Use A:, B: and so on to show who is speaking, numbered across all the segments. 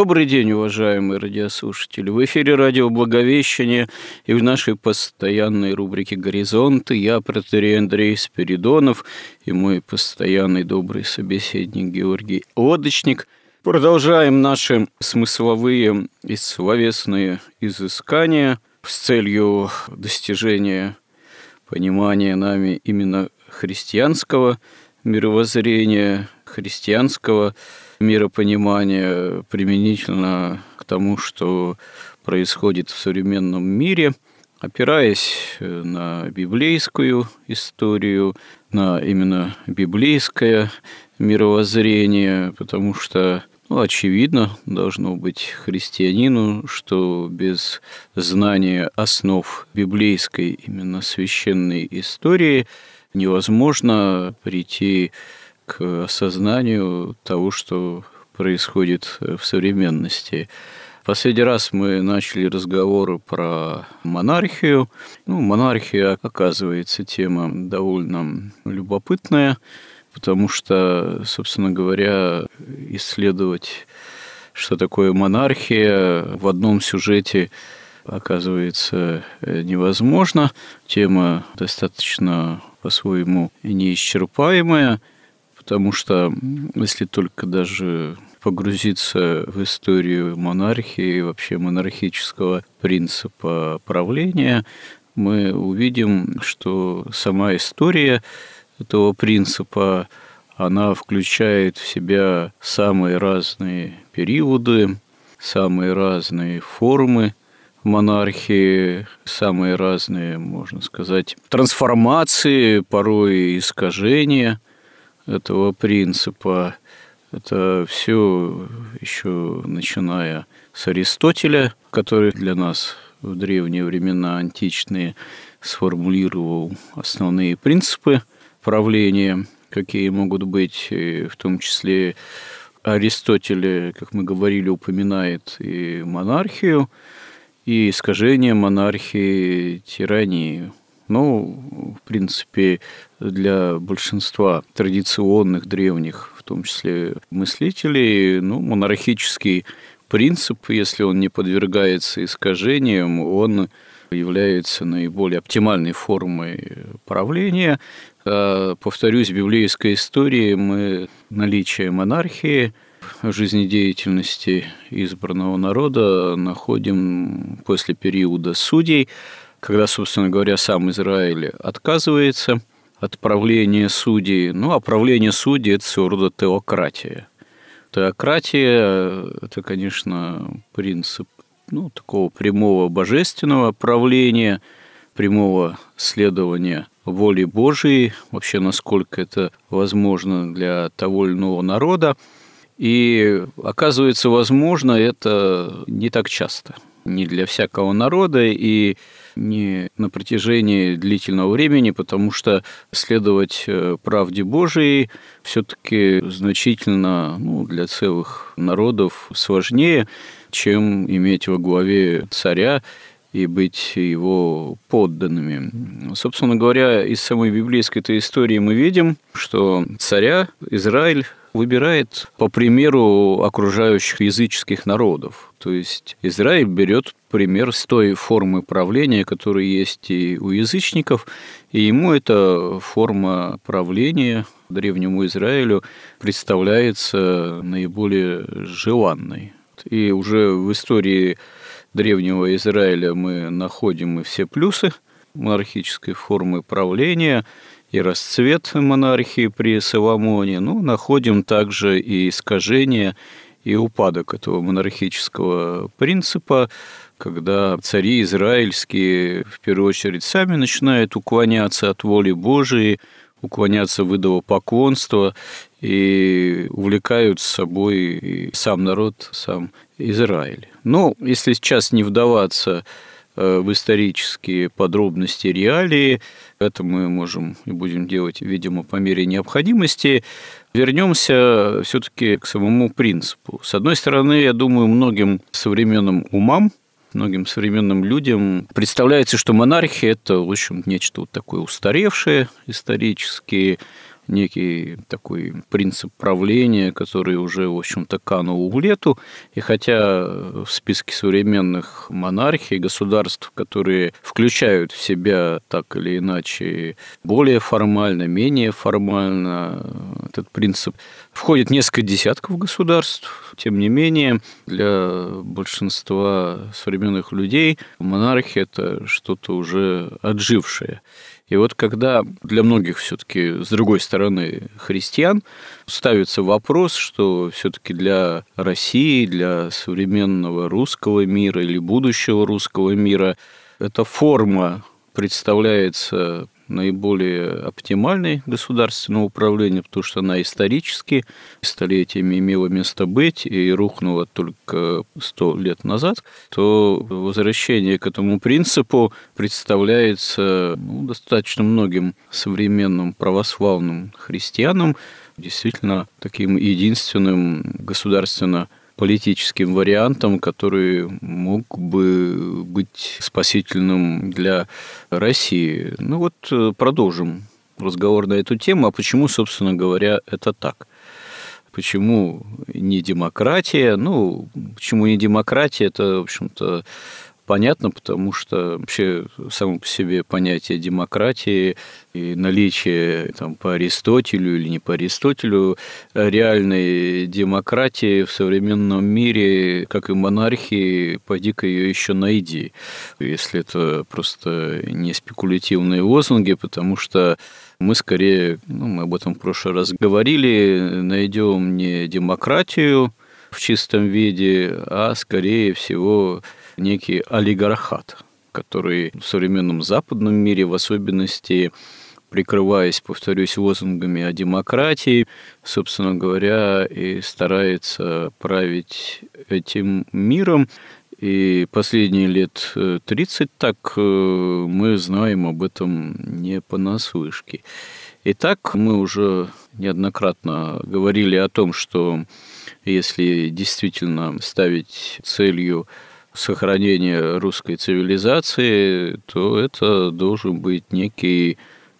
A: Добрый день, уважаемые радиослушатели. В эфире радио «Благовещение» и в нашей постоянной рубрике «Горизонты» я, протерей Андрей Спиридонов и мой постоянный добрый собеседник Георгий Лодочник. Продолжаем наши смысловые и словесные изыскания с целью достижения понимания нами именно христианского мировоззрения, христианского миропонимание применительно к тому, что происходит в современном мире, опираясь э, на библейскую историю, на именно библейское мировоззрение, потому что ну, очевидно должно быть христианину, что без знания основ библейской именно священной истории невозможно прийти осознанию того, что происходит в современности. Последний раз мы начали разговоры про монархию. Ну, монархия, оказывается, тема довольно любопытная, потому что, собственно говоря, исследовать, что такое монархия, в одном сюжете оказывается невозможно. Тема достаточно по-своему неисчерпаемая потому что если только даже погрузиться в историю монархии, вообще монархического принципа правления, мы увидим, что сама история этого принципа, она включает в себя самые разные периоды, самые разные формы монархии, самые разные, можно сказать, трансформации, порой искажения – этого принципа. Это все еще начиная с Аристотеля, который для нас в древние времена античные сформулировал основные принципы правления, какие могут быть, в том числе Аристотель, как мы говорили, упоминает и монархию, и искажение монархии тиранию. Ну, в принципе, для большинства традиционных древних, в том числе мыслителей, ну, монархический принцип, если он не подвергается искажениям, он является наиболее оптимальной формой правления. А, повторюсь, в библейской истории мы наличие монархии жизнедеятельности избранного народа находим после периода судей, когда, собственно говоря, сам Израиль отказывается от правления судей. Ну, а правление судей – это своего рода теократия. Теократия – это, конечно, принцип ну, такого прямого божественного правления, прямого следования воли Божией, вообще насколько это возможно для того или иного народа. И оказывается, возможно это не так часто, не для всякого народа, и не на протяжении длительного времени, потому что следовать э, правде Божией все-таки значительно ну, для целых народов сложнее, чем иметь во главе царя и быть его подданными. Собственно говоря, из самой библейской этой истории мы видим, что царя Израиль выбирает по примеру окружающих языческих народов. То есть Израиль берет пример с той формы правления, которая есть и у язычников, и ему эта форма правления древнему Израилю представляется наиболее желанной. И уже в истории древнего Израиля мы находим и все плюсы монархической формы правления – и расцвет монархии при Соломоне, ну, находим также и искажения и упадок этого монархического принципа, когда цари израильские в первую очередь сами начинают уклоняться от воли Божией, уклоняться в идолопоклонство и увлекают с собой и сам народ, сам Израиль. Но если сейчас не вдаваться в исторические подробности реалии, это мы можем и будем делать, видимо, по мере необходимости. Вернемся все-таки к самому принципу. С одной стороны, я думаю, многим современным умам многим современным людям представляется, что монархия – это, в общем, нечто вот такое устаревшее исторически, некий такой принцип правления, который уже, в общем-то, канул в лету. И хотя в списке современных монархий, государств, которые включают в себя так или иначе более формально, менее формально этот принцип, входит несколько десятков государств. Тем не менее, для большинства современных людей монархия – это что-то уже отжившее. И вот когда для многих все-таки, с другой стороны, христиан, ставится вопрос, что все-таки для России, для современного русского мира или будущего русского мира эта форма представляется наиболее оптимальной государственного управления, потому что она исторически столетиями имела место быть и рухнула только сто лет назад, то возвращение к этому принципу представляется ну, достаточно многим современным православным христианам действительно таким единственным государственно политическим вариантом, который мог бы быть спасительным для России. Ну вот э, продолжим разговор на эту тему. А почему, собственно говоря, это так? Почему не демократия? Ну, почему не демократия? Это, в общем-то, понятно, потому что вообще само по себе понятие демократии и наличие там, по Аристотелю или не по Аристотелю реальной демократии в современном мире, как и монархии, поди-ка ее еще найди, если это просто не спекулятивные лозунги, потому что мы скорее, ну, мы об этом в прошлый раз говорили, найдем не демократию в чистом виде, а скорее всего некий олигархат, который в современном западном мире в особенности прикрываясь, повторюсь, лозунгами о демократии, собственно говоря, и старается править этим миром. И последние лет 30 так э, мы знаем об этом не понаслышке. Итак, мы уже неоднократно говорили о том, что если действительно ставить целью сохранения русской цивилизации, то это должен быть некий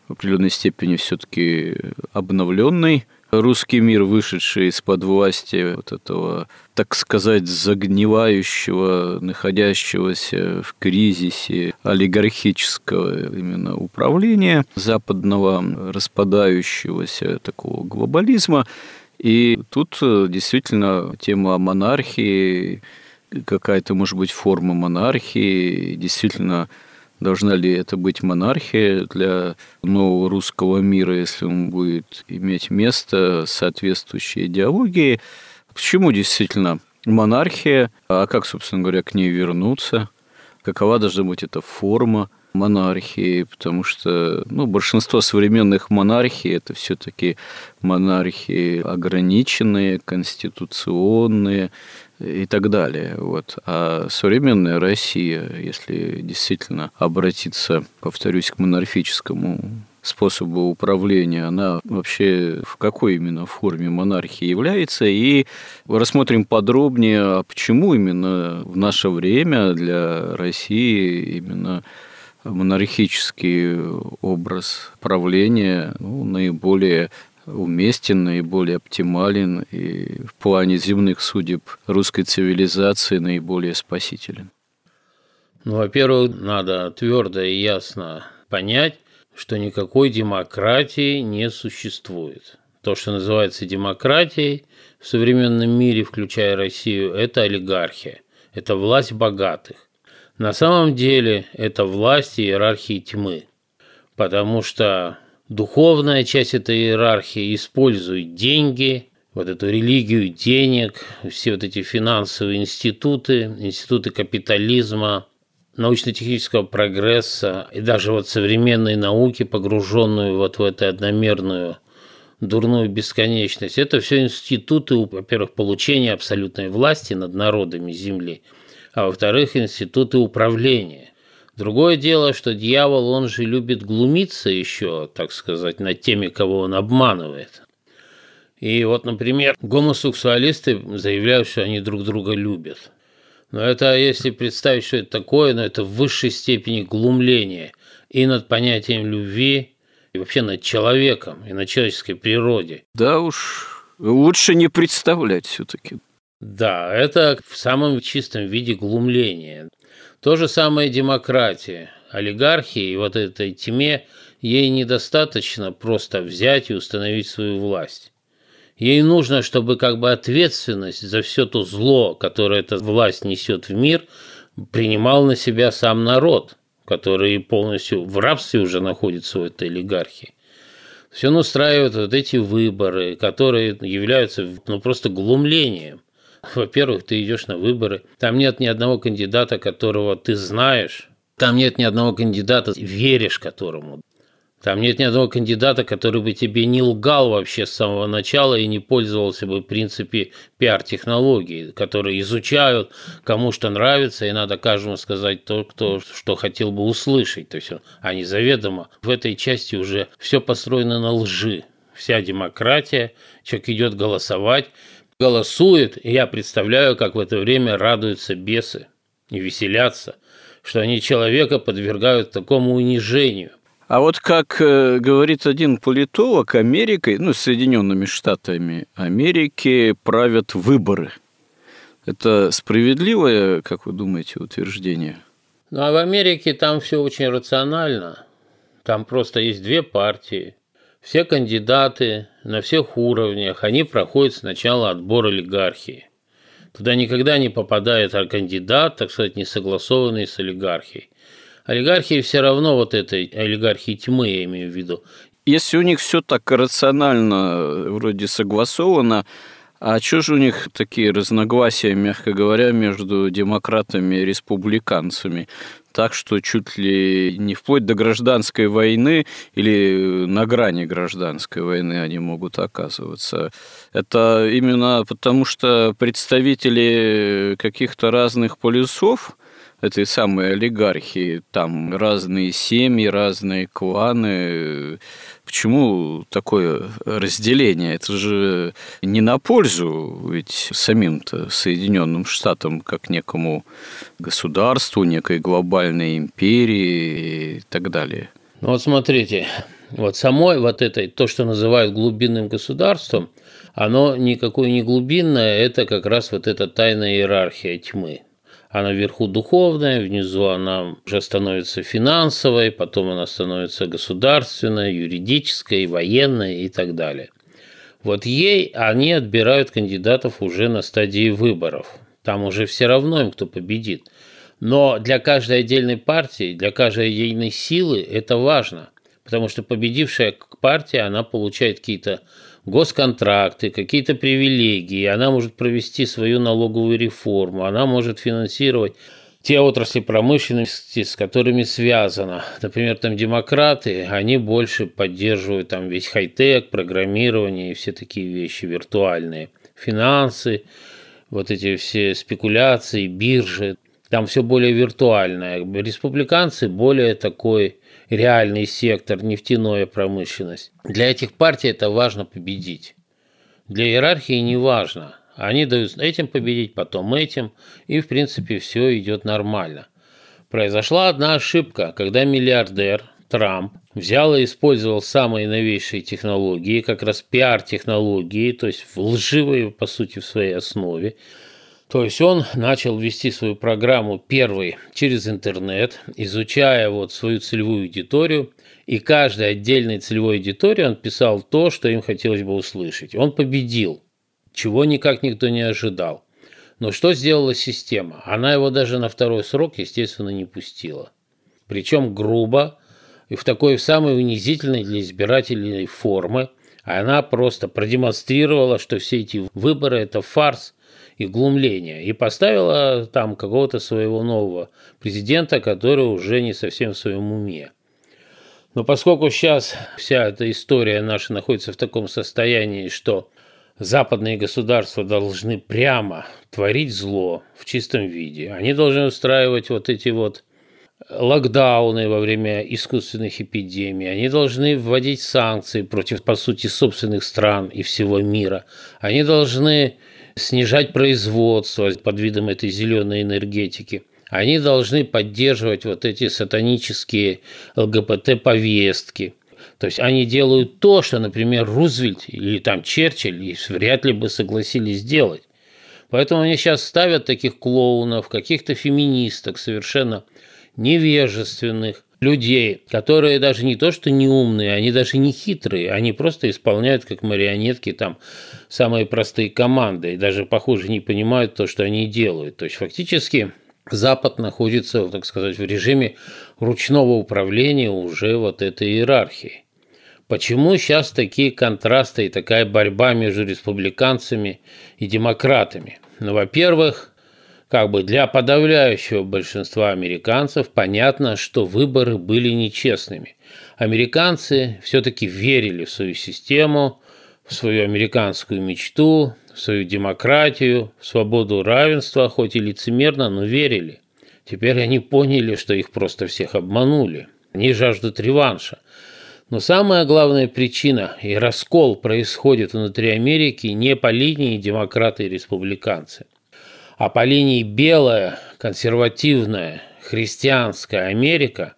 A: в определенной степени все-таки обновленный русский мир, вышедший из-под власти вот этого, так сказать, загнивающего, находящегося в кризисе олигархического именно управления западного, распадающегося такого глобализма. И тут действительно тема монархии какая-то, может быть, форма монархии, действительно, должна ли это быть монархия для нового русского мира, если он будет иметь место соответствующей идеологии. Почему действительно монархия, а как, собственно говоря, к ней вернуться, какова должна быть эта форма монархии, потому что ну, большинство современных монархий это все-таки монархии ограниченные, конституционные, и так далее. Вот. А современная Россия, если действительно обратиться, повторюсь, к монархическому способу управления, она вообще в какой именно форме монархии является, и рассмотрим подробнее, а почему именно в наше время для России именно монархический образ правления ну, наиболее уместен, наиболее оптимален и в плане земных судеб русской цивилизации наиболее спасителен?
B: Ну, во-первых, надо твердо и ясно понять, что никакой демократии не существует. То, что называется демократией в современном мире, включая Россию, это олигархия, это власть богатых. На самом деле это власть иерархии тьмы, потому что Духовная часть этой иерархии использует деньги, вот эту религию денег, все вот эти финансовые институты, институты капитализма, научно-технического прогресса и даже вот современной науки, погруженную вот в эту одномерную дурную бесконечность. Это все институты, во-первых, получения абсолютной власти над народами Земли, а во-вторых, институты управления. Другое дело, что дьявол, он же любит глумиться еще, так сказать, над теми, кого он обманывает. И вот, например, гомосексуалисты заявляют, что они друг друга любят. Но это, если представить, что это такое, но это в высшей степени глумление и над понятием любви, и вообще над человеком, и над человеческой природе.
A: Да уж, лучше не представлять все-таки.
B: Да, это в самом чистом виде глумление. То же самое демократия. Олигархии и вот этой тьме ей недостаточно просто взять и установить свою власть. Ей нужно, чтобы как бы ответственность за все то зло, которое эта власть несет в мир, принимал на себя сам народ который полностью в рабстве уже находится в этой олигархии. Все он устраивает вот эти выборы, которые являются ну, просто глумлением. Во-первых, ты идешь на выборы, там нет ни одного кандидата, которого ты знаешь, там нет ни одного кандидата, веришь которому. Там нет ни одного кандидата, который бы тебе не лгал вообще с самого начала и не пользовался бы в принципе пиар-технологией, которые изучают, кому что нравится, и надо каждому сказать то, кто, что хотел бы услышать. То есть они заведомо в этой части уже все построено на лжи. Вся демократия, человек идет голосовать, голосует, и я представляю, как в это время радуются бесы и веселятся, что они человека подвергают такому унижению.
A: А вот как э, говорит один политолог, Америкой, ну, Соединенными Штатами Америки правят выборы. Это справедливое, как вы думаете, утверждение?
B: Ну, а в Америке там все очень рационально. Там просто есть две партии. Все кандидаты на всех уровнях, они проходят сначала отбор олигархии. Туда никогда не попадает кандидат, так сказать, не согласованный с олигархией. Олигархии все равно вот этой олигархии тьмы, я имею в виду.
A: Если у них все так рационально, вроде согласовано, а что же у них такие разногласия, мягко говоря, между демократами и республиканцами? Так что чуть ли не вплоть до гражданской войны или на грани гражданской войны они могут оказываться. Это именно потому, что представители каких-то разных полюсов этой самой олигархии. Там разные семьи, разные кланы. Почему такое разделение? Это же не на пользу ведь самим-то Соединенным Штатам как некому государству, некой глобальной империи и так далее.
B: Ну вот смотрите, вот самой вот этой, то, что называют глубинным государством, оно никакое не глубинное, это как раз вот эта тайная иерархия тьмы а наверху духовная, внизу она уже становится финансовой, потом она становится государственной, юридической, военной и так далее. Вот ей они отбирают кандидатов уже на стадии выборов. Там уже все равно им, кто победит. Но для каждой отдельной партии, для каждой отдельной силы это важно, потому что победившая партия, она получает какие-то госконтракты, какие-то привилегии, она может провести свою налоговую реформу, она может финансировать те отрасли промышленности, с которыми связано. Например, там демократы, они больше поддерживают там весь хай-тек, программирование и все такие вещи виртуальные. Финансы, вот эти все спекуляции, биржи, там все более виртуальное. Республиканцы более такой реальный сектор, нефтяная промышленность. Для этих партий это важно победить. Для иерархии не важно. Они дают этим победить, потом этим, и в принципе все идет нормально. Произошла одна ошибка, когда миллиардер Трамп взял и использовал самые новейшие технологии, как раз пиар-технологии, то есть лживые, по сути, в своей основе, то есть он начал вести свою программу первый через интернет, изучая вот свою целевую аудиторию, и каждой отдельной целевой аудитории он писал то, что им хотелось бы услышать. Он победил, чего никак никто не ожидал. Но что сделала система? Она его даже на второй срок, естественно, не пустила. Причем грубо и в такой самой унизительной для избирателей формы – Она просто продемонстрировала, что все эти выборы – это фарс и глумление, и поставила там какого-то своего нового президента, который уже не совсем в своем уме. Но поскольку сейчас вся эта история наша находится в таком состоянии, что западные государства должны прямо творить зло в чистом виде, они должны устраивать вот эти вот локдауны во время искусственных эпидемий, они должны вводить санкции против, по сути, собственных стран и всего мира, они должны снижать производство под видом этой зеленой энергетики – они должны поддерживать вот эти сатанические ЛГБТ-повестки. То есть они делают то, что, например, Рузвельт или там Черчилль вряд ли бы согласились сделать. Поэтому они сейчас ставят таких клоунов, каких-то феминисток совершенно невежественных, людей, которые даже не то что не умные, они даже не хитрые, они просто исполняют как марионетки там самые простые команды и даже, похоже, не понимают то, что они делают. То есть фактически Запад находится, так сказать, в режиме ручного управления уже вот этой иерархии. Почему сейчас такие контрасты и такая борьба между республиканцами и демократами? Ну, во-первых, как бы для подавляющего большинства американцев понятно, что выборы были нечестными. Американцы все-таки верили в свою систему, в свою американскую мечту, в свою демократию, в свободу равенства, хоть и лицемерно, но верили. Теперь они поняли, что их просто всех обманули. Они жаждут реванша. Но самая главная причина и раскол происходит внутри Америки не по линии демократы и республиканцы, а по линии белая, консервативная, христианская Америка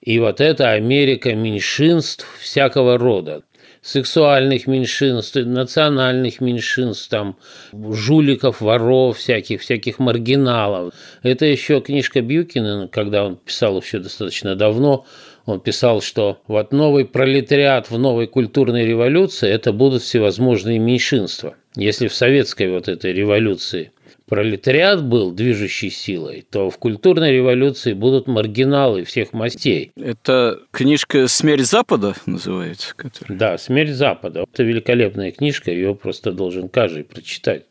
B: и вот эта Америка меньшинств всякого рода сексуальных меньшинств, национальных меньшинств, там, жуликов, воров, всяких, всяких маргиналов. Это еще книжка Бьюкина, когда он писал еще достаточно давно, он писал, что вот новый пролетариат в новой культурной революции – это будут всевозможные меньшинства. Если в советской вот этой революции – пролетариат был движущей силой, то в культурной революции будут маргиналы всех мастей.
A: Это книжка «Смерть Запада» называется?
B: Которая... Да, «Смерть Запада». Это великолепная книжка, ее просто должен каждый прочитать.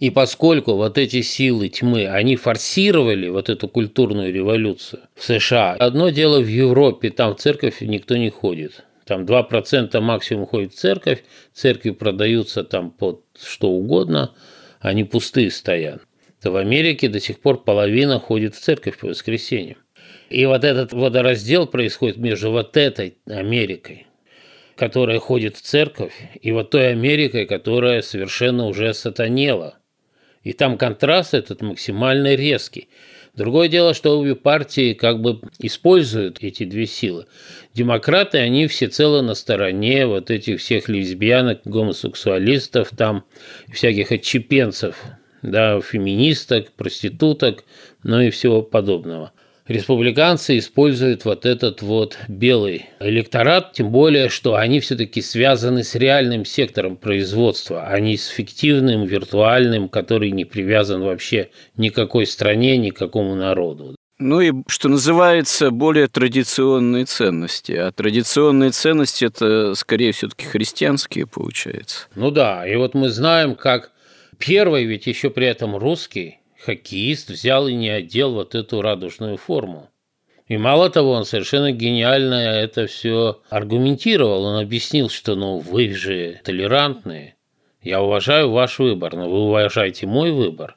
B: И поскольку вот эти силы тьмы, они форсировали вот эту культурную революцию в США, одно дело в Европе, там в церковь никто не ходит. Там 2% максимум ходит в церковь, церкви продаются там под что угодно – они пустые стоят, то в Америке до сих пор половина ходит в церковь по воскресеньям. И вот этот водораздел происходит между вот этой Америкой, которая ходит в церковь, и вот той Америкой, которая совершенно уже сатанела. И там контраст этот максимально резкий. Другое дело, что обе партии как бы используют эти две силы. Демократы, они всецело на стороне вот этих всех лесбиянок, гомосексуалистов, там всяких отчепенцев, да, феминисток, проституток, ну и всего подобного республиканцы используют вот этот вот белый электорат, тем более, что они все-таки связаны с реальным сектором производства, а не с фиктивным, виртуальным, который не привязан вообще никакой стране, никакому народу.
A: Ну и, что называется, более традиционные ценности. А традиционные ценности – это, скорее, все-таки христианские, получается.
B: Ну да, и вот мы знаем, как первый ведь еще при этом русский хоккеист взял и не одел вот эту радужную форму. И мало того, он совершенно гениально это все аргументировал. Он объяснил, что ну вы же толерантные, я уважаю ваш выбор, но вы уважаете мой выбор,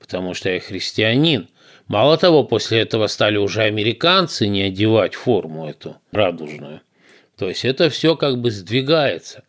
B: потому что я христианин. Мало того, после этого стали уже американцы не одевать форму эту радужную. То есть это все как бы сдвигается.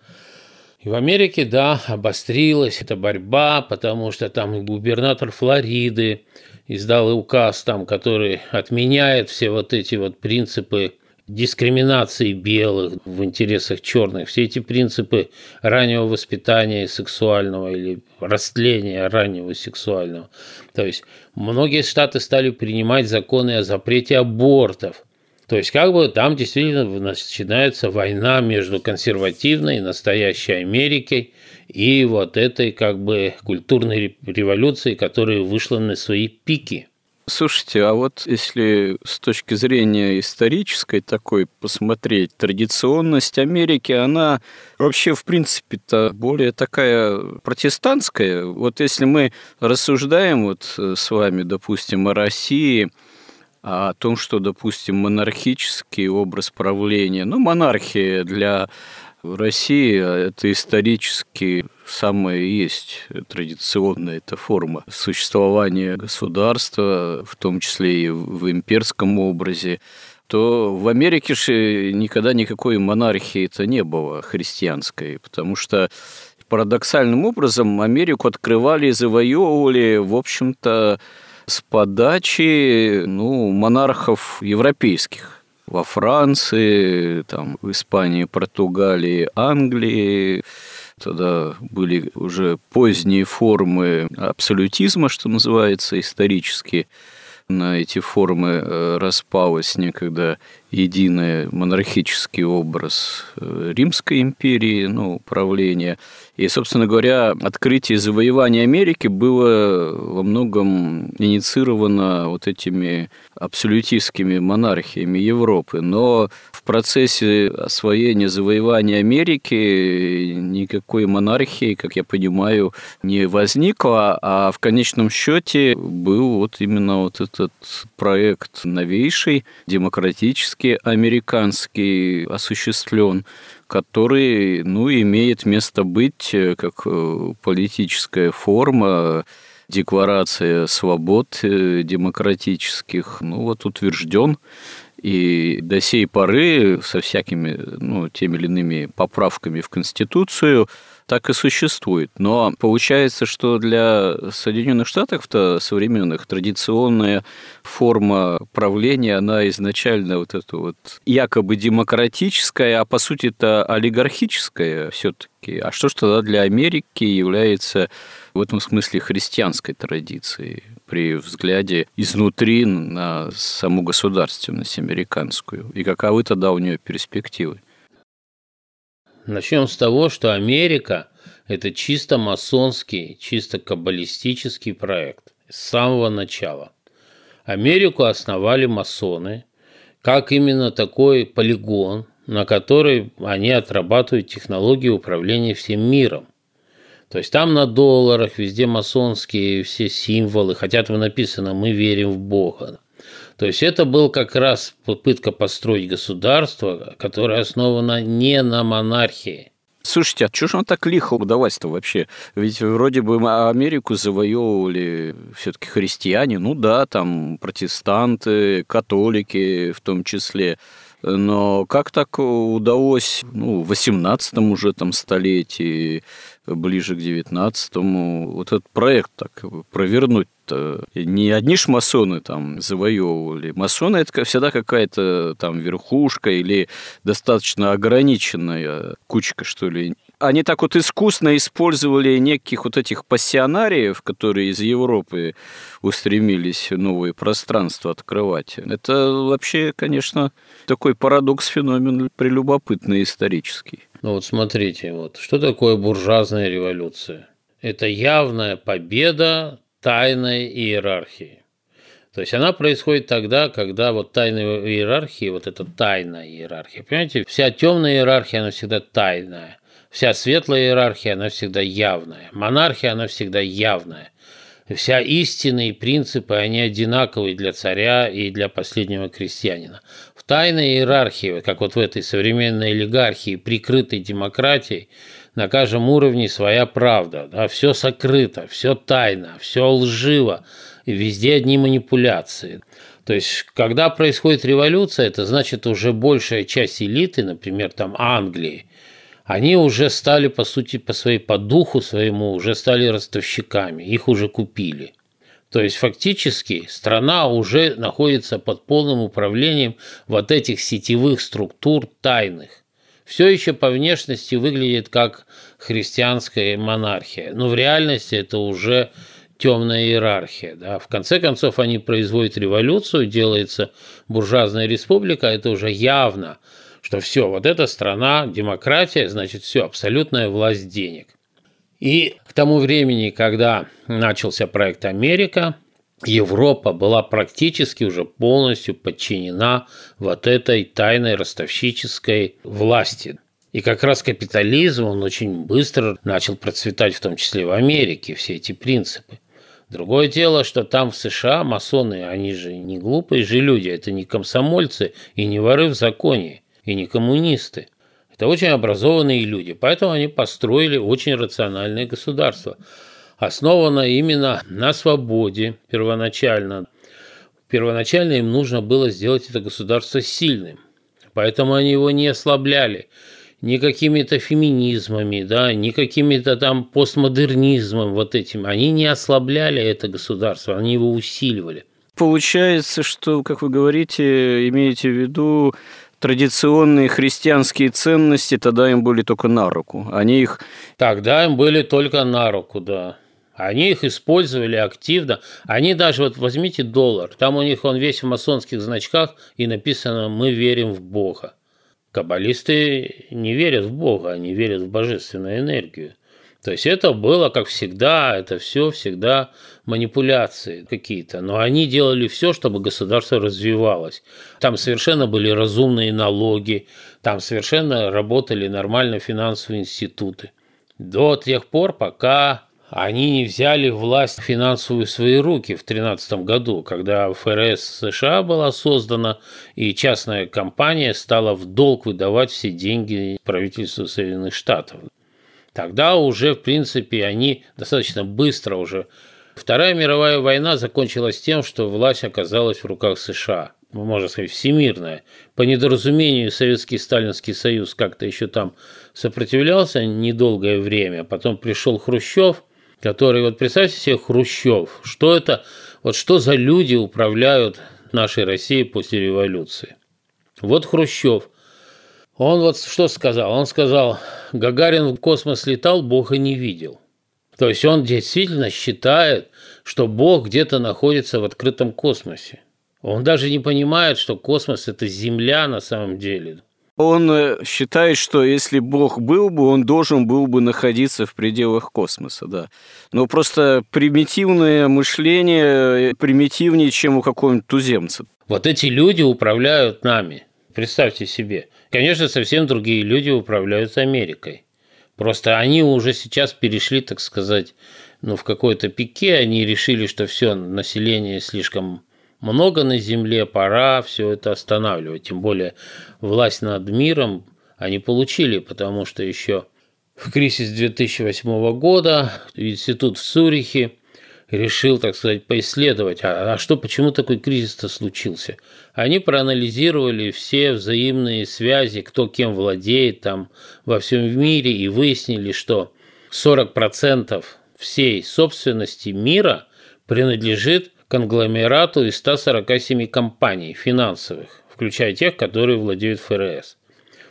B: И в Америке, да, обострилась эта борьба, потому что там и губернатор Флориды издал указ, там, который отменяет все вот эти вот принципы дискриминации белых в интересах черных, все эти принципы раннего воспитания сексуального или растления раннего сексуального. То есть многие штаты стали принимать законы о запрете абортов – то есть как бы там действительно начинается война между консервативной, настоящей Америкой и вот этой как бы культурной революцией, которая вышла на свои пики.
A: Слушайте, а вот если с точки зрения исторической такой посмотреть, традиционность Америки, она вообще, в принципе-то, более такая протестантская. Вот если мы рассуждаем вот с вами, допустим, о России, о том, что, допустим, монархический образ правления, ну, монархия для России – это исторически самая есть традиционная эта форма существования государства, в том числе и в имперском образе, то в Америке же никогда никакой монархии-то не было христианской, потому что парадоксальным образом Америку открывали и завоевывали, в общем-то, с подачи ну, монархов европейских во Франции, там, в Испании, Португалии, Англии. Тогда были уже поздние формы абсолютизма, что называется, исторические. На эти формы э, распалась некогда единый монархический образ э, Римской империи, ну, правления. И, собственно говоря, открытие завоевания Америки было во многом инициировано вот этими абсолютистскими монархиями Европы. Но в процессе освоения завоевания Америки никакой монархии, как я понимаю, не возникло, а в конечном счете был вот именно вот этот проект новейший, демократический, американский, осуществлен, который, ну, имеет место быть э, как э, политическая форма, декларация свобод э, демократических, ну, вот утвержден. И до сей поры со всякими ну, теми или иными поправками в Конституцию так и существует. Но получается, что для Соединенных Штатов-то современных традиционная форма правления, она изначально вот эта вот якобы демократическая, а по сути это олигархическая все-таки. А что ж тогда для Америки является в этом смысле христианской традицией при взгляде изнутри на саму государственность американскую? И каковы тогда у нее перспективы?
B: Начнем с того, что Америка – это чисто масонский, чисто каббалистический проект с самого начала. Америку основали масоны, как именно такой полигон, на который они отрабатывают технологии управления всем миром. То есть там на долларах везде масонские все символы, хотя там написано «Мы верим в Бога». То есть это был как раз попытка построить государство, которое основано не на монархии.
A: Слушайте, а что же он так лихо удалось-то вообще? Ведь вроде бы Америку завоевывали все-таки христиане, ну да, там протестанты, католики в том числе. Но как так удалось ну, в 18 уже там столетии, ближе к 19-му, вот этот проект так провернуть. Не одни ж масоны там завоевывали. Масоны это всегда какая-то там верхушка или достаточно ограниченная кучка, что ли, они так вот искусно использовали неких вот этих пассионариев, которые из Европы устремились новые пространства открывать. Это вообще, конечно, такой парадокс, феномен прелюбопытный исторический.
B: Ну вот смотрите, вот что такое буржуазная революция? Это явная победа тайной иерархии. То есть она происходит тогда, когда вот тайная иерархия, вот эта тайная иерархия, понимаете, вся темная иерархия, она всегда тайная. Вся светлая иерархия, она всегда явная. Монархия, она всегда явная. Вся истина и принципы, они одинаковые для царя и для последнего крестьянина. В тайной иерархии, как вот в этой современной олигархии, прикрытой демократией, на каждом уровне своя правда. Да? Все сокрыто, все тайно, все лживо, и везде одни манипуляции. То есть, когда происходит революция, это значит уже большая часть элиты, например, там Англии, они уже стали, по сути, по своей, по духу своему, уже стали ростовщиками, их уже купили. То есть фактически страна уже находится под полным управлением вот этих сетевых структур тайных. Все еще по внешности выглядит как христианская монархия, но в реальности это уже темная иерархия. Да. В конце концов они производят революцию, делается буржуазная республика, это уже явно – что все, вот эта страна, демократия, значит, все, абсолютная власть денег. И к тому времени, когда начался проект Америка, Европа была практически уже полностью подчинена вот этой тайной ростовщической власти. И как раз капитализм, он очень быстро начал процветать, в том числе в Америке, все эти принципы. Другое дело, что там в США масоны, они же не глупые же люди, это не комсомольцы и не воры в законе, и не коммунисты. Это очень образованные люди, поэтому они построили очень рациональное государство, основанное именно на свободе первоначально. Первоначально им нужно было сделать это государство сильным, поэтому они его не ослабляли – ни какими-то феминизмами, да, ни какими-то там постмодернизмом вот этим. Они не ослабляли это государство, они его усиливали.
A: Получается, что, как вы говорите, имеете в виду традиционные христианские ценности, тогда им были только на руку. Они их...
B: Тогда им были только на руку, да. Они их использовали активно. Они даже, вот возьмите доллар, там у них он весь в масонских значках и написано «Мы верим в Бога». Каббалисты не верят в Бога, они верят в божественную энергию. То есть это было, как всегда, это все всегда манипуляции какие-то. Но они делали все, чтобы государство развивалось. Там совершенно были разумные налоги, там совершенно работали нормально финансовые институты. До тех пор, пока они не взяли власть финансовую в свои руки в 2013 году, когда ФРС США была создана, и частная компания стала в долг выдавать все деньги правительству Соединенных Штатов. Тогда уже, в принципе, они достаточно быстро уже... Вторая мировая война закончилась тем, что власть оказалась в руках США можно сказать, всемирная. По недоразумению Советский Сталинский Союз как-то еще там сопротивлялся недолгое время. Потом пришел Хрущев, который, вот представьте себе Хрущев, что это, вот что за люди управляют нашей Россией после революции. Вот Хрущев, он вот что сказал? Он сказал, Гагарин в космос летал, Бога не видел. То есть он действительно считает, что Бог где-то находится в открытом космосе. Он даже не понимает, что космос – это Земля на самом деле.
A: Он э, считает, что если Бог был бы, он должен был бы находиться в пределах космоса, да. Но просто примитивное мышление э, примитивнее, чем у какого-нибудь туземца.
B: Вот эти люди управляют нами. Представьте себе. Конечно, совсем другие люди управляют Америкой. Просто они уже сейчас перешли, так сказать, ну, в какой-то пике, они решили, что все, население слишком много на земле, пора все это останавливать. Тем более власть над миром они получили, потому что еще в кризис 2008 года институт в Цюрихе решил, так сказать, поисследовать, а, а что, почему такой кризис-то случился. Они проанализировали все взаимные связи, кто кем владеет там во всем мире, и выяснили, что 40% всей собственности мира принадлежит конгломерату из 147 компаний финансовых, включая тех, которые владеют ФРС.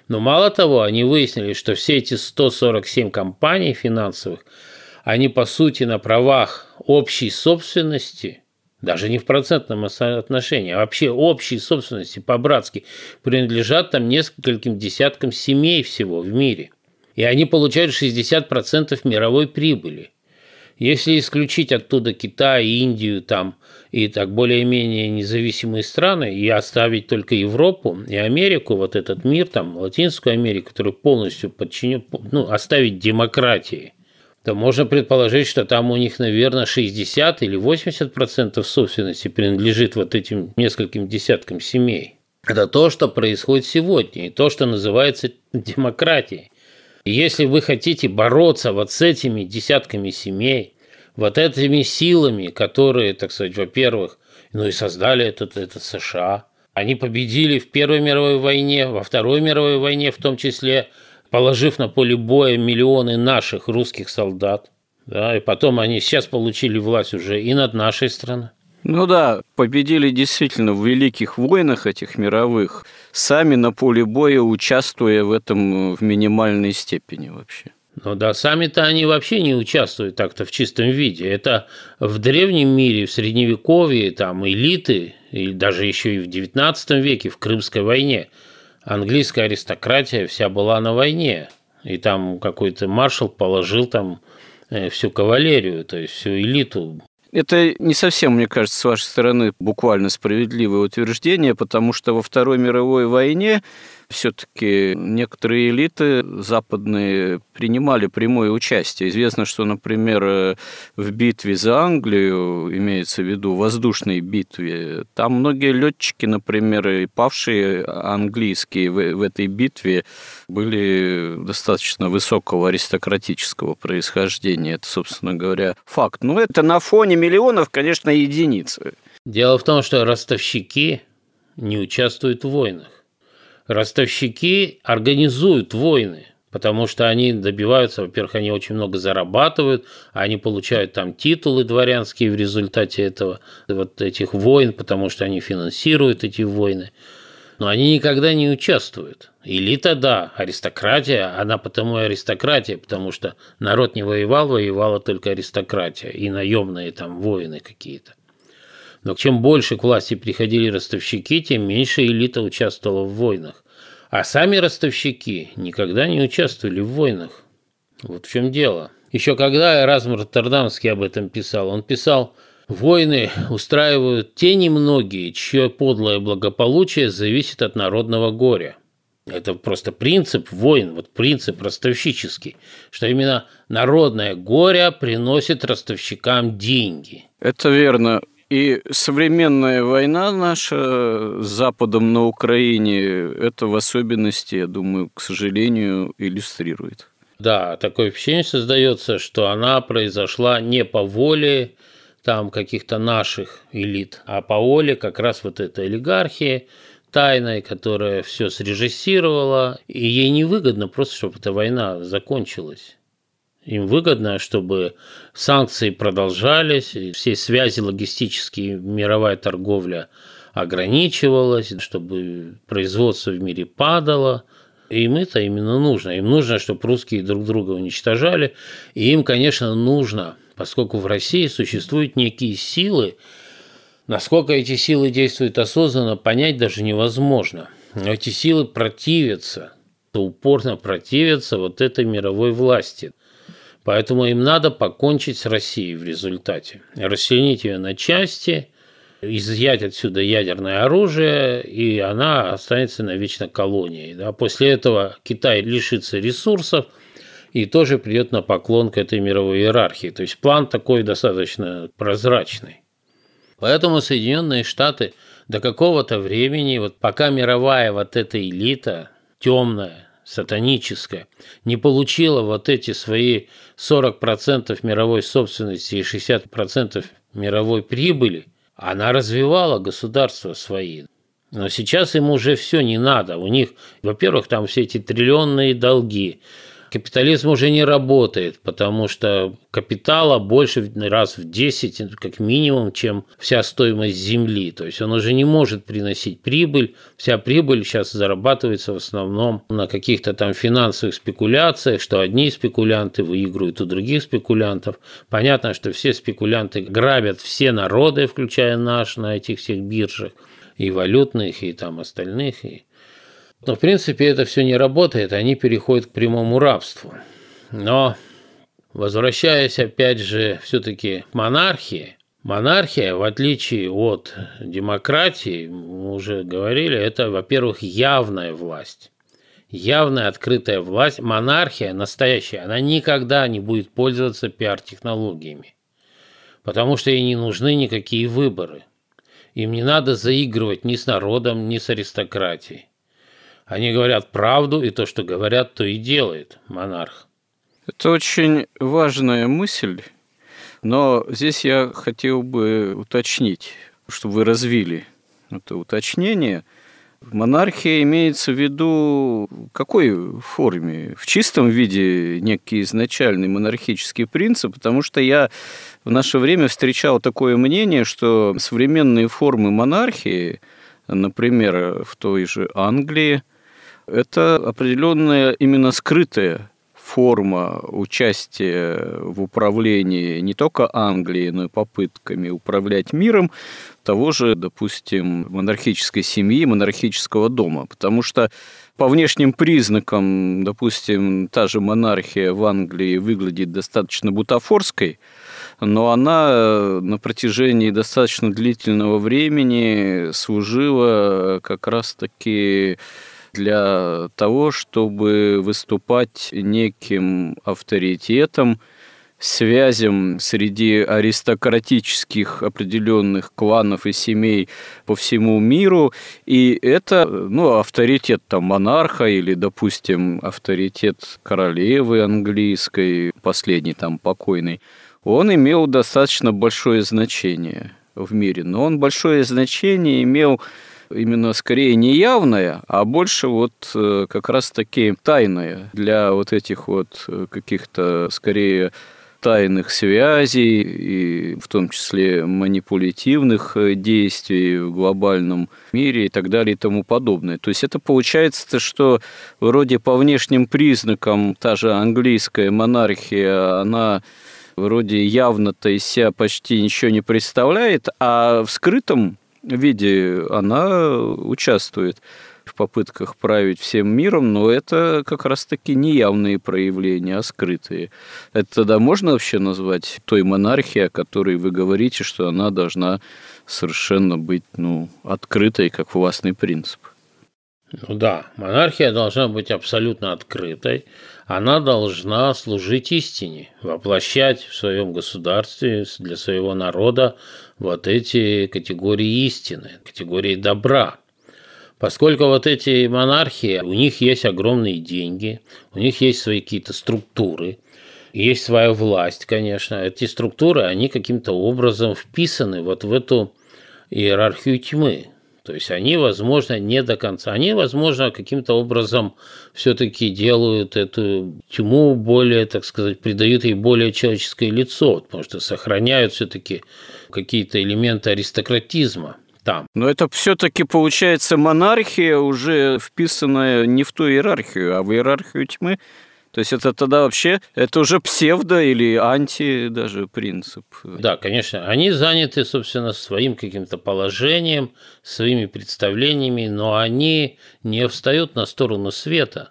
B: Но мало того, они выяснили, что все эти 147 компаний финансовых, они по сути на правах общей собственности, даже не в процентном отношении, а вообще общей собственности по-братски, принадлежат там нескольким десяткам семей всего в мире. И они получают 60% мировой прибыли. Если исключить оттуда Китай, Индию там и так более-менее независимые страны и оставить только Европу и Америку, вот этот мир, там, Латинскую Америку, который полностью подчинен, ну, оставить демократии, то можно предположить, что там у них, наверное, 60 или 80 процентов собственности принадлежит вот этим нескольким десяткам семей. Это то, что происходит сегодня, и то, что называется демократией. Если вы хотите бороться вот с этими десятками семей, вот этими силами, которые, так сказать, во-первых, ну и создали этот, этот США, они победили в Первой мировой войне, во Второй мировой войне в том числе, положив на поле боя миллионы наших русских солдат. Да, и потом они сейчас получили власть уже и над нашей страной.
A: Ну да, победили действительно в великих войнах этих мировых, сами на поле боя участвуя в этом в минимальной степени вообще.
B: Ну да, сами-то они вообще не участвуют так-то в чистом виде. Это в древнем мире, в средневековье, там элиты, и даже еще и в XIX веке, в Крымской войне, английская аристократия вся была на войне. И там какой-то маршал положил там э, всю кавалерию, то есть всю элиту
A: Это не совсем, мне кажется, с вашей стороны буквально справедливое утверждение, потому что во Второй мировой войне все-таки некоторые элиты западные принимали прямое участие. Известно, что, например, в битве за Англию, имеется в виду воздушной битве, там многие летчики, например, и павшие английские в, в этой битве были достаточно высокого аристократического происхождения. Это, собственно говоря, факт. Но это на фоне миллионов, конечно, единицы.
B: Дело в том, что ростовщики не участвуют в войнах ростовщики организуют войны, потому что они добиваются, во-первых, они очень много зарабатывают, они получают там титулы дворянские в результате этого, вот этих войн, потому что они финансируют эти войны. Но они никогда не участвуют. Элита, да, аристократия, она потому и аристократия, потому что народ не воевал, воевала только аристократия и наемные там воины какие-то. Но чем больше к власти приходили ростовщики, тем меньше элита участвовала в войнах. А сами ростовщики никогда не участвовали в войнах. Вот в чем дело. Еще когда Эразм Роттердамский об этом писал, он писал, «Войны устраивают те немногие, чье подлое благополучие зависит от народного горя». Это просто принцип войн, вот принцип ростовщический, что именно народное горе приносит ростовщикам деньги.
A: Это верно. И современная война наша с Западом на Украине это в особенности, я думаю, к сожалению, иллюстрирует.
B: Да, такое впечатление создается, что она произошла не по воле там каких-то наших элит, а по воле как раз вот этой олигархии тайной, которая все срежиссировала, и ей невыгодно просто, чтобы эта война закончилась. Им выгодно, чтобы санкции продолжались, все связи логистические, мировая торговля ограничивалась, чтобы производство в мире падало. Им это именно нужно. Им нужно, чтобы русские друг друга уничтожали. И им, конечно, нужно, поскольку в России существуют некие силы, насколько эти силы действуют осознанно, понять даже невозможно. Но эти силы противятся, упорно противятся вот этой мировой власти. Поэтому им надо покончить с Россией в результате. Расчленить ее на части, изъять отсюда ядерное оружие, и она останется навечно колонией. Да? После этого Китай лишится ресурсов и тоже придет на поклон к этой мировой иерархии. То есть план такой достаточно прозрачный. Поэтому Соединенные Штаты до какого-то времени, вот пока мировая вот эта элита темная, сатаническая, не получила вот эти свои 40% мировой собственности и 60% мировой прибыли, она развивала государства свои. Но сейчас им уже все не надо. У них, во-первых, там все эти триллионные долги, капитализм уже не работает, потому что капитала больше раз в 10, как минимум, чем вся стоимость земли. То есть он уже не может приносить прибыль. Вся прибыль сейчас зарабатывается в основном на каких-то там финансовых спекуляциях, что одни спекулянты выигрывают у других спекулянтов. Понятно, что все спекулянты грабят все народы, включая наш, на этих всех биржах и валютных, и там остальных, и но, в принципе, это все не работает, они переходят к прямому рабству. Но, возвращаясь, опять же, все-таки к монархии, монархия, в отличие от демократии, мы уже говорили, это, во-первых, явная власть. Явная открытая власть, монархия настоящая, она никогда не будет пользоваться пиар-технологиями, потому что ей не нужны никакие выборы. Им не надо заигрывать ни с народом, ни с аристократией. Они говорят правду, и то, что говорят, то и делает монарх.
A: Это очень важная мысль, но здесь я хотел бы уточнить, чтобы вы развили это уточнение. Монархия имеется в виду в какой форме? В чистом виде некий изначальный монархический принцип, потому что я в наше время встречал такое мнение, что современные формы монархии, например, в той же Англии, это определенная именно скрытая форма участия в управлении не только Англией, но и попытками управлять миром того же, допустим, монархической семьи, монархического дома. Потому что по внешним признакам, допустим, та же монархия в Англии выглядит достаточно бутафорской, но она на протяжении достаточно длительного времени служила как раз-таки для того, чтобы выступать неким авторитетом, связям среди аристократических определенных кланов и семей по всему миру. И это ну, авторитет там, монарха или, допустим, авторитет королевы английской, последний там покойный, он имел достаточно большое значение в мире. Но он большое значение имел именно скорее не явное, а больше вот э, как раз-таки тайное для вот этих вот э, каких-то скорее тайных связей, и в том числе манипулятивных э, действий в глобальном мире и так далее и тому подобное. То есть это получается, что вроде по внешним признакам та же английская монархия, она вроде явно-то из себя почти ничего не представляет, а в скрытом виде она участвует в попытках править всем миром, но это как раз-таки не явные проявления, а скрытые. Это тогда можно вообще назвать той монархией, о которой вы говорите, что она должна совершенно быть ну, открытой, как властный принцип?
B: Ну да, монархия должна быть абсолютно открытой. Она должна служить истине, воплощать в своем государстве для своего народа вот эти категории истины, категории добра. Поскольку вот эти монархии, у них есть огромные деньги, у них есть свои какие-то структуры, есть своя власть, конечно. Эти структуры, они каким-то образом вписаны вот в эту иерархию тьмы. То есть они, возможно, не до конца. Они, возможно, каким-то образом все-таки делают эту тьму более, так сказать, придают ей более человеческое лицо, потому что сохраняют все-таки какие-то элементы аристократизма там.
A: Но это все-таки получается монархия, уже вписанная не в ту иерархию, а в иерархию тьмы. То есть это тогда вообще, это уже псевдо или анти даже принцип.
B: Да, конечно. Они заняты, собственно, своим каким-то положением, своими представлениями, но они не встают на сторону света.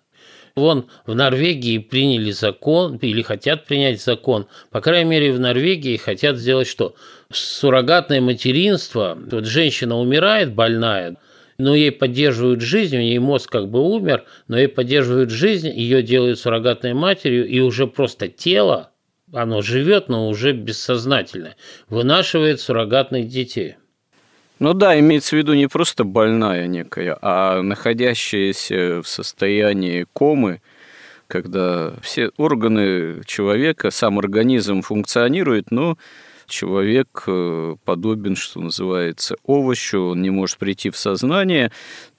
B: Вон в Норвегии приняли закон или хотят принять закон. По крайней мере, в Норвегии хотят сделать что? Суррогатное материнство. Вот женщина умирает больная, но ей поддерживают жизнь, у нее мозг как бы умер, но ей поддерживают жизнь, ее делают суррогатной матерью, и уже просто тело, оно живет, но уже бессознательно, вынашивает суррогатных детей.
A: Ну да, имеется в виду не просто больная некая, а находящаяся в состоянии комы, когда все органы человека, сам организм функционирует, но человек э, подобен, что называется, овощу, он не может прийти в сознание,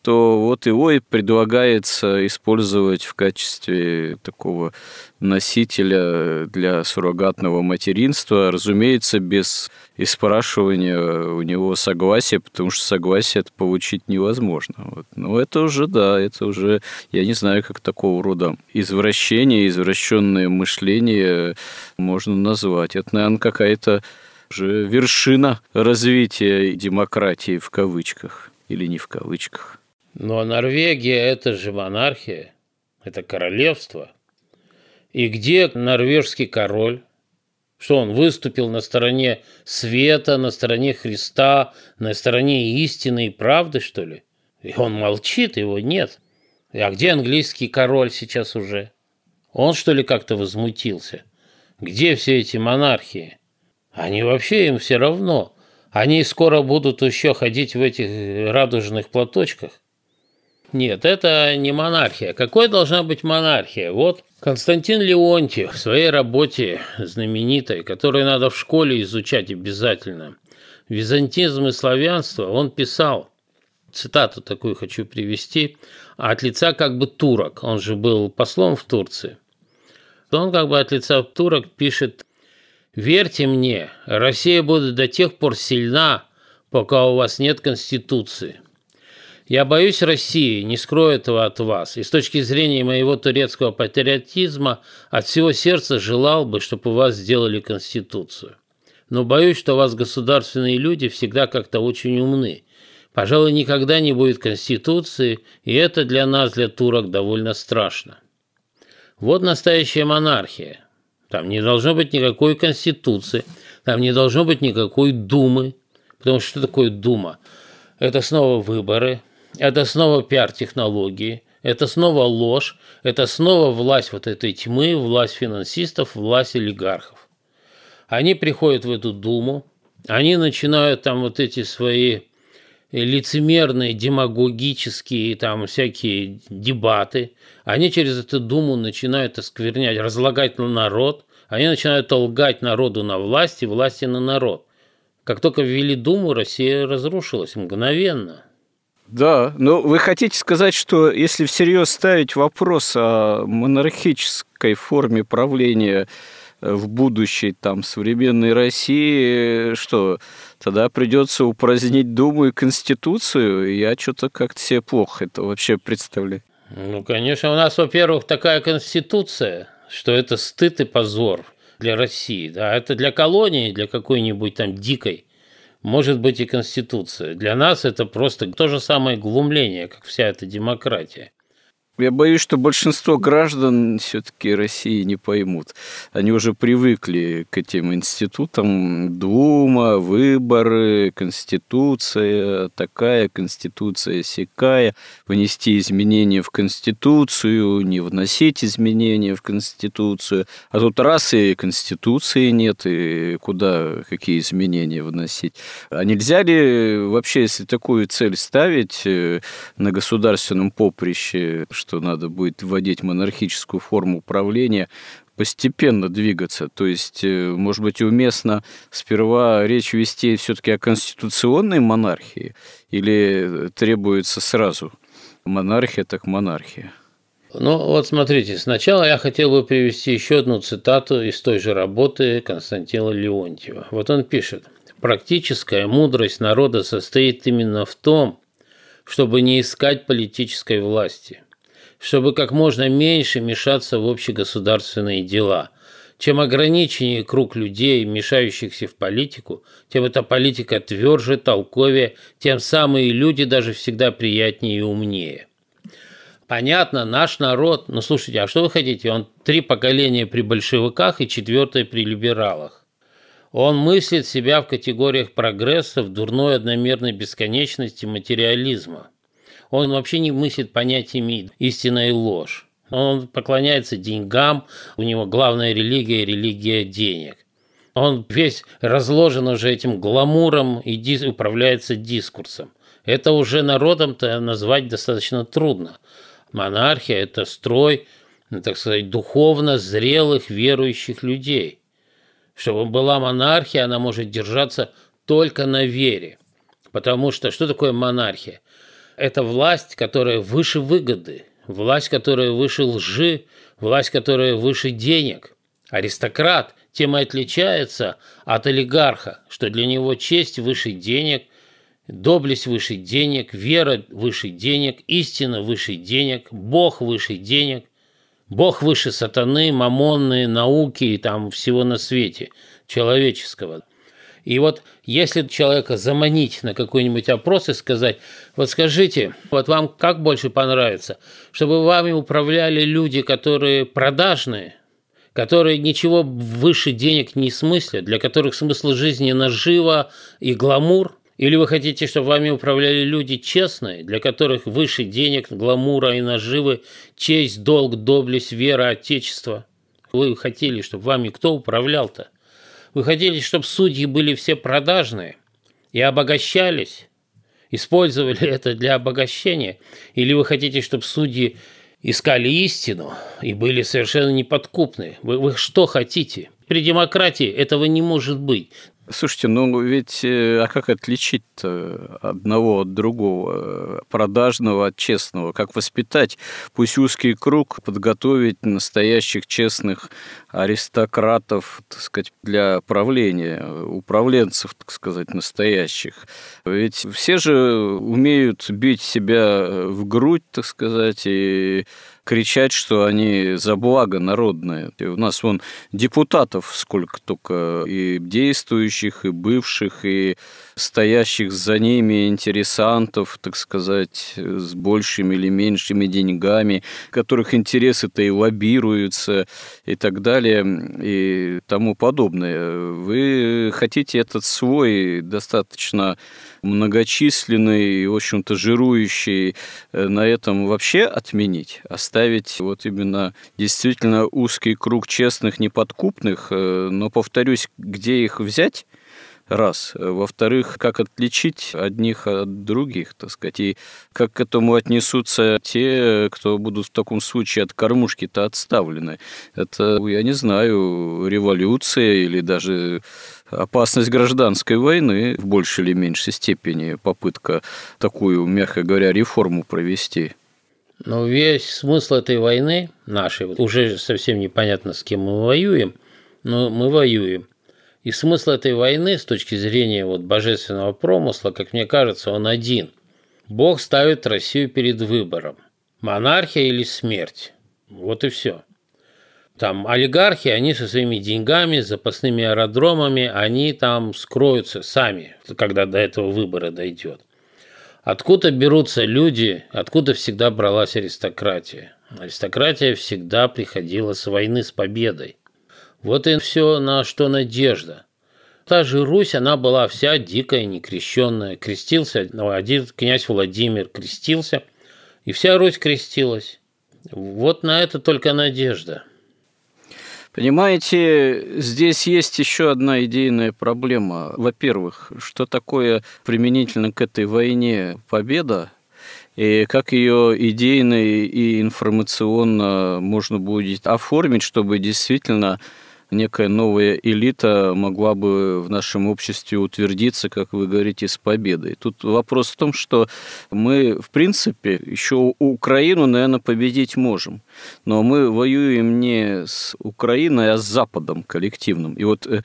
A: то вот его и предлагается использовать в качестве такого носителя для суррогатного материнства, разумеется, без испрашивания у него согласия, потому что согласие это получить невозможно. Вот. Но это уже, да, это уже, я не знаю, как такого рода извращение, извращенное мышление можно назвать. Это, наверное, какая-то уже вершина развития демократии в кавычках или не в кавычках.
B: Но Норвегия – это же монархия, это королевство. И где норвежский король? Что он выступил на стороне света, на стороне Христа, на стороне истины и правды, что ли? И он молчит, его нет. А где английский король сейчас уже? Он, что ли, как-то возмутился? Где все эти монархии? Они вообще им все равно. Они скоро будут еще ходить в этих радужных платочках. Нет, это не монархия. Какой должна быть монархия? Вот Константин Леонтьев в своей работе знаменитой, которую надо в школе изучать обязательно, «Византизм и славянство», он писал, цитату такую хочу привести, от лица как бы турок, он же был послом в Турции, он как бы от лица турок пишет «Верьте мне, Россия будет до тех пор сильна, пока у вас нет Конституции». Я боюсь России, не скрою этого от вас. И с точки зрения моего турецкого патриотизма, от всего сердца желал бы, чтобы у вас сделали Конституцию. Но боюсь, что у вас государственные люди всегда как-то очень умны. Пожалуй, никогда не будет Конституции, и это для нас, для турок, довольно страшно. Вот настоящая монархия. Там не должно быть никакой конституции, там не должно быть никакой думы. Потому что что такое дума? Это снова выборы, это снова пиар-технологии, это снова ложь, это снова власть вот этой тьмы, власть финансистов, власть олигархов. Они приходят в эту думу, они начинают там вот эти свои лицемерные, демагогические там всякие дебаты, они через эту думу начинают осквернять, разлагать на народ, они начинают лгать народу на власть и власти на народ. Как только ввели думу, Россия разрушилась мгновенно.
A: Да, но вы хотите сказать, что если всерьез ставить вопрос о монархической форме правления в будущей там современной России, что тогда придется упразднить Думу и Конституцию? Я что-то как-то себе плохо это вообще представляю.
B: Ну, конечно, у нас, во-первых, такая Конституция, что это стыд и позор для России. Да? Это для колонии, для какой-нибудь там дикой, может быть и Конституция. Для нас это просто то же самое глумление, как вся эта демократия.
A: Я боюсь, что большинство граждан все-таки России не поймут. Они уже привыкли к этим институтам. Дума, выборы, конституция, такая конституция, сякая. Внести изменения в конституцию, не вносить изменения в конституцию. А тут раз и конституции нет, и куда какие изменения вносить. А нельзя ли вообще, если такую цель ставить э, на государственном поприще, что надо будет вводить монархическую форму управления, постепенно двигаться. То есть, э, может быть, уместно сперва речь вести все-таки о конституционной монархии или требуется сразу монархия так монархия?
B: Ну, вот смотрите, сначала я хотел бы привести еще одну цитату из той же работы Константина Леонтьева. Вот он пишет. «Практическая мудрость народа состоит именно в том, чтобы не искать политической власти, чтобы как можно меньше мешаться в общегосударственные дела. Чем ограниченнее круг людей, мешающихся в политику, тем эта политика тверже, толковее, тем самые люди даже всегда приятнее и умнее. Понятно, наш народ, ну слушайте, а что вы хотите? Он три поколения при большевиках и четвертое при либералах. Он мыслит себя в категориях прогресса, в дурной одномерной бесконечности материализма. Он вообще не мыслит понятиями истина и ложь. Он поклоняется деньгам, у него главная религия – религия денег. Он весь разложен уже этим гламуром и дис- управляется дискурсом. Это уже народом-то назвать достаточно трудно. Монархия – это строй, так сказать, духовно зрелых верующих людей. Чтобы была монархия, она может держаться только на вере. Потому что что такое монархия? Это власть, которая выше выгоды, власть, которая выше лжи, власть, которая выше денег. Аристократ тем и отличается от олигарха, что для него честь выше денег, доблесть выше денег, вера выше денег, истина выше денег, Бог выше денег, Бог выше сатаны, мамонные, науки и там всего на свете человеческого. И вот если человека заманить на какой-нибудь опрос и сказать, вот скажите, вот вам как больше понравится, чтобы вами управляли люди, которые продажные, которые ничего выше денег не смыслят, для которых смысл жизни нажива и гламур, или вы хотите, чтобы вами управляли люди честные, для которых выше денег, гламура и наживы честь, долг, доблесть, вера, отечество? Вы хотели, чтобы вами кто управлял-то? Вы хотели, чтобы судьи были все продажные и обогащались, использовали это для обогащения? Или вы хотите, чтобы судьи искали истину и были совершенно неподкупны? Вы, вы что хотите? При демократии этого не может быть.
A: Слушайте, ну ведь э, а как отличить одного от другого, продажного от честного? Как воспитать, пусть узкий круг, подготовить настоящих честных аристократов, так сказать, для правления, управленцев, так сказать, настоящих? Ведь все же умеют бить себя в грудь, так сказать, и кричать, что они за благо народное. И у нас вон депутатов сколько только и действующих, и бывших, и стоящих за ними интересантов, так сказать, с большими или меньшими деньгами, которых интересы-то и лоббируются и так далее и тому подобное. Вы хотите этот свой достаточно многочисленный и, в общем-то, жирующий э, на этом вообще отменить, оставить вот именно действительно узкий круг честных, неподкупных, э, но, повторюсь, где их взять, раз. Во-вторых, как отличить одних от других, так сказать, и как к этому отнесутся те, кто будут в таком случае от кормушки-то отставлены. Это, я не знаю, революция или даже опасность гражданской войны в большей или меньшей степени, попытка такую, мягко говоря, реформу провести.
B: Но весь смысл этой войны нашей, уже совсем непонятно, с кем мы воюем, но мы воюем. И смысл этой войны с точки зрения вот божественного промысла, как мне кажется, он один. Бог ставит Россию перед выбором. Монархия или смерть. Вот и все. Там олигархи, они со своими деньгами, запасными аэродромами, они там скроются сами, когда до этого выбора дойдет. Откуда берутся люди, откуда всегда бралась аристократия? Аристократия всегда приходила с войны с победой. Вот и все, на что надежда. Та же Русь, она была вся дикая, некрещенная. Крестился один князь Владимир, крестился, и вся Русь крестилась. Вот на это только надежда.
A: Понимаете, здесь есть еще одна идейная проблема. Во-первых, что такое применительно к этой войне победа, и как ее идейно и информационно можно будет оформить, чтобы действительно некая новая элита могла бы в нашем обществе утвердиться, как вы говорите, с победой. Тут вопрос в том, что мы, в принципе, еще Украину, наверное, победить можем. Но мы воюем не с Украиной, а с Западом коллективным. И вот э,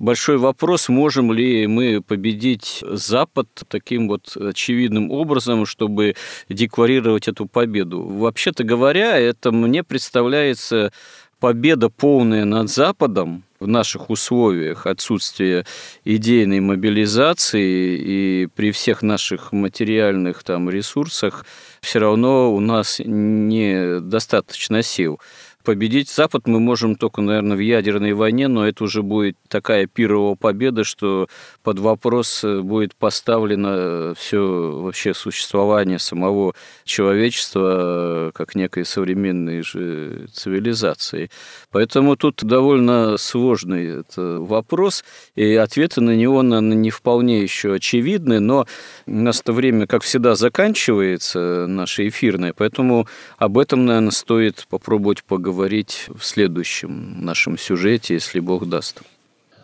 A: большой вопрос, можем ли мы победить Запад таким вот очевидным образом, чтобы декларировать эту победу. Вообще-то говоря, это мне представляется победа полная над Западом в наших условиях отсутствия идейной мобилизации и при всех наших материальных там ресурсах все равно у нас недостаточно сил. Победить Запад мы можем только, наверное, в ядерной войне, но это уже будет такая пировая победа, что под вопрос будет поставлено все вообще существование самого человечества как некой современной же цивилизации. Поэтому тут довольно сложный вопрос, и ответы на него, наверное, не вполне еще очевидны, но у нас то время, как всегда, заканчивается наше эфирное, поэтому об этом, наверное, стоит попробовать поговорить поговорить в следующем нашем сюжете, если Бог даст.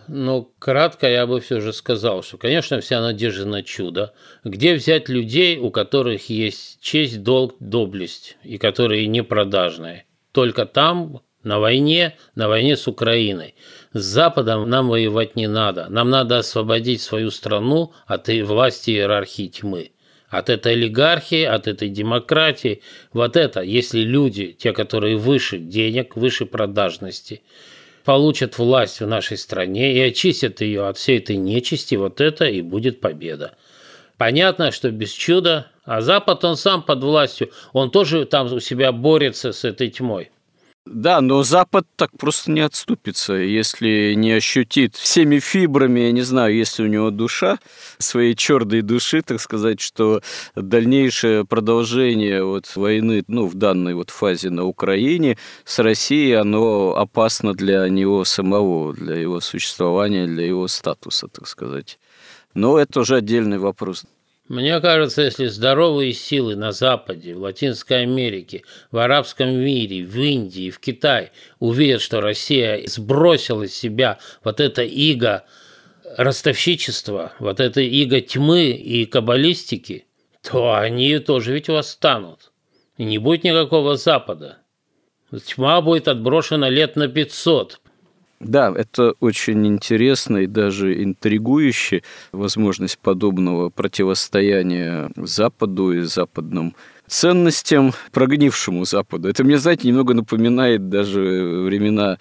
B: Ну, кратко я бы все же сказал, что, конечно, вся надежда на чудо. Где взять людей, у которых есть честь, долг, доблесть, и которые не продажные? Только там, на войне, на войне с Украиной. С Западом нам воевать не надо. Нам надо освободить свою страну от власти иерархии тьмы от этой олигархии, от этой демократии. Вот это, если люди, те, которые выше денег, выше продажности, получат власть в нашей стране и очистят ее от всей этой нечисти, вот это и будет победа. Понятно, что без чуда, а Запад, он сам под властью, он тоже там у себя борется с этой тьмой.
A: Да, но Запад так просто не отступится, если не ощутит всеми фибрами, я не знаю, если у него душа, своей черной души, так сказать, что дальнейшее продолжение вот войны, ну, в данной вот фазе на Украине с Россией, оно опасно для него самого, для его существования, для его статуса, так сказать. Но это уже отдельный вопрос.
B: Мне кажется, если здоровые силы на Западе, в Латинской Америке, в арабском мире, в Индии, в Китае увидят, что Россия сбросила из себя вот это иго ростовщичества, вот это иго тьмы и каббалистики, то они тоже ведь восстанут. И не будет никакого Запада. Тьма будет отброшена лет на 500,
A: да, это очень интересно и даже интригующе, возможность подобного противостояния Западу и западным ценностям прогнившему Западу. Это мне, знаете, немного напоминает даже времена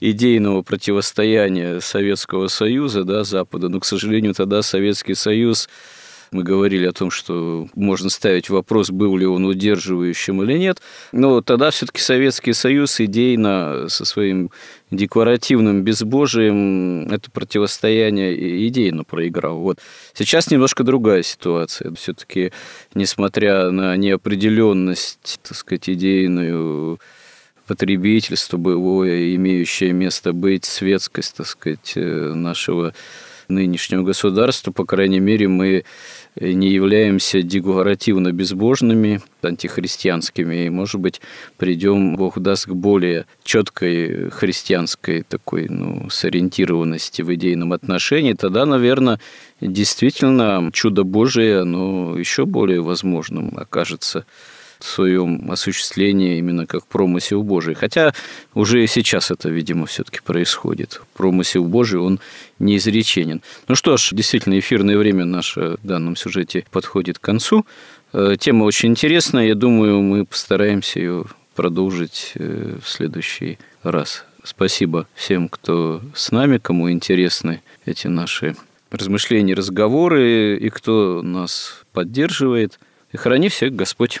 A: идейного противостояния Советского Союза, да, Запада. Но, к сожалению, тогда Советский Союз мы говорили о том, что можно ставить вопрос, был ли он удерживающим или нет. Но тогда все-таки Советский Союз идейно со своим декларативным безбожием это противостояние идейно проиграл. Вот. Сейчас немножко другая ситуация. Все-таки, несмотря на неопределенность, так сказать, идейную потребительство боевое, имеющее место быть, светскость, так сказать, э, нашего нынешнего государства, по крайней мере, мы не являемся декларативно безбожными, антихристианскими, и, может быть, придем, Бог даст, к более четкой христианской такой, ну, сориентированности в идейном отношении, тогда, наверное, действительно чудо Божие, оно еще более возможным окажется в своем осуществлении именно как промысел Божий. Хотя уже сейчас это, видимо, все-таки происходит. Промысел Божий, он неизреченен. Ну что ж, действительно, эфирное время наше в данном сюжете подходит к концу. Э, тема очень интересная. Я думаю, мы постараемся ее продолжить э, в следующий раз. Спасибо всем, кто с нами, кому интересны эти наши размышления, разговоры, и кто нас поддерживает. И храни всех Господь.